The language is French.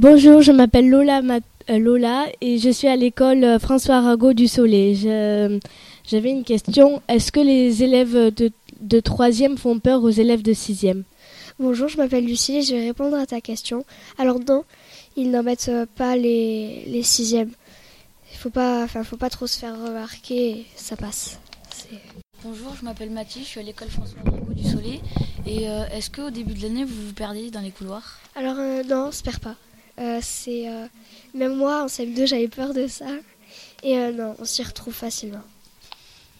Bonjour, je m'appelle Lola, euh, Lola et je suis à l'école euh, François Arago du Soleil. J'avais une question. Est-ce que les élèves de, de 3e font peur aux élèves de 6e Bonjour, je m'appelle Lucie et je vais répondre à ta question. Alors non, ils n'embêtent pas les, les 6e. Il faut pas, enfin, faut pas trop se faire remarquer, ça passe. Bonjour, je m'appelle Mathis, je suis à l'école François Arago du Soleil. Et euh, est-ce qu'au début de l'année, vous vous perdez dans les couloirs? Alors non, on se perd pas. Euh, c'est euh, même moi en CM2 j'avais peur de ça et euh, non on s'y retrouve facilement.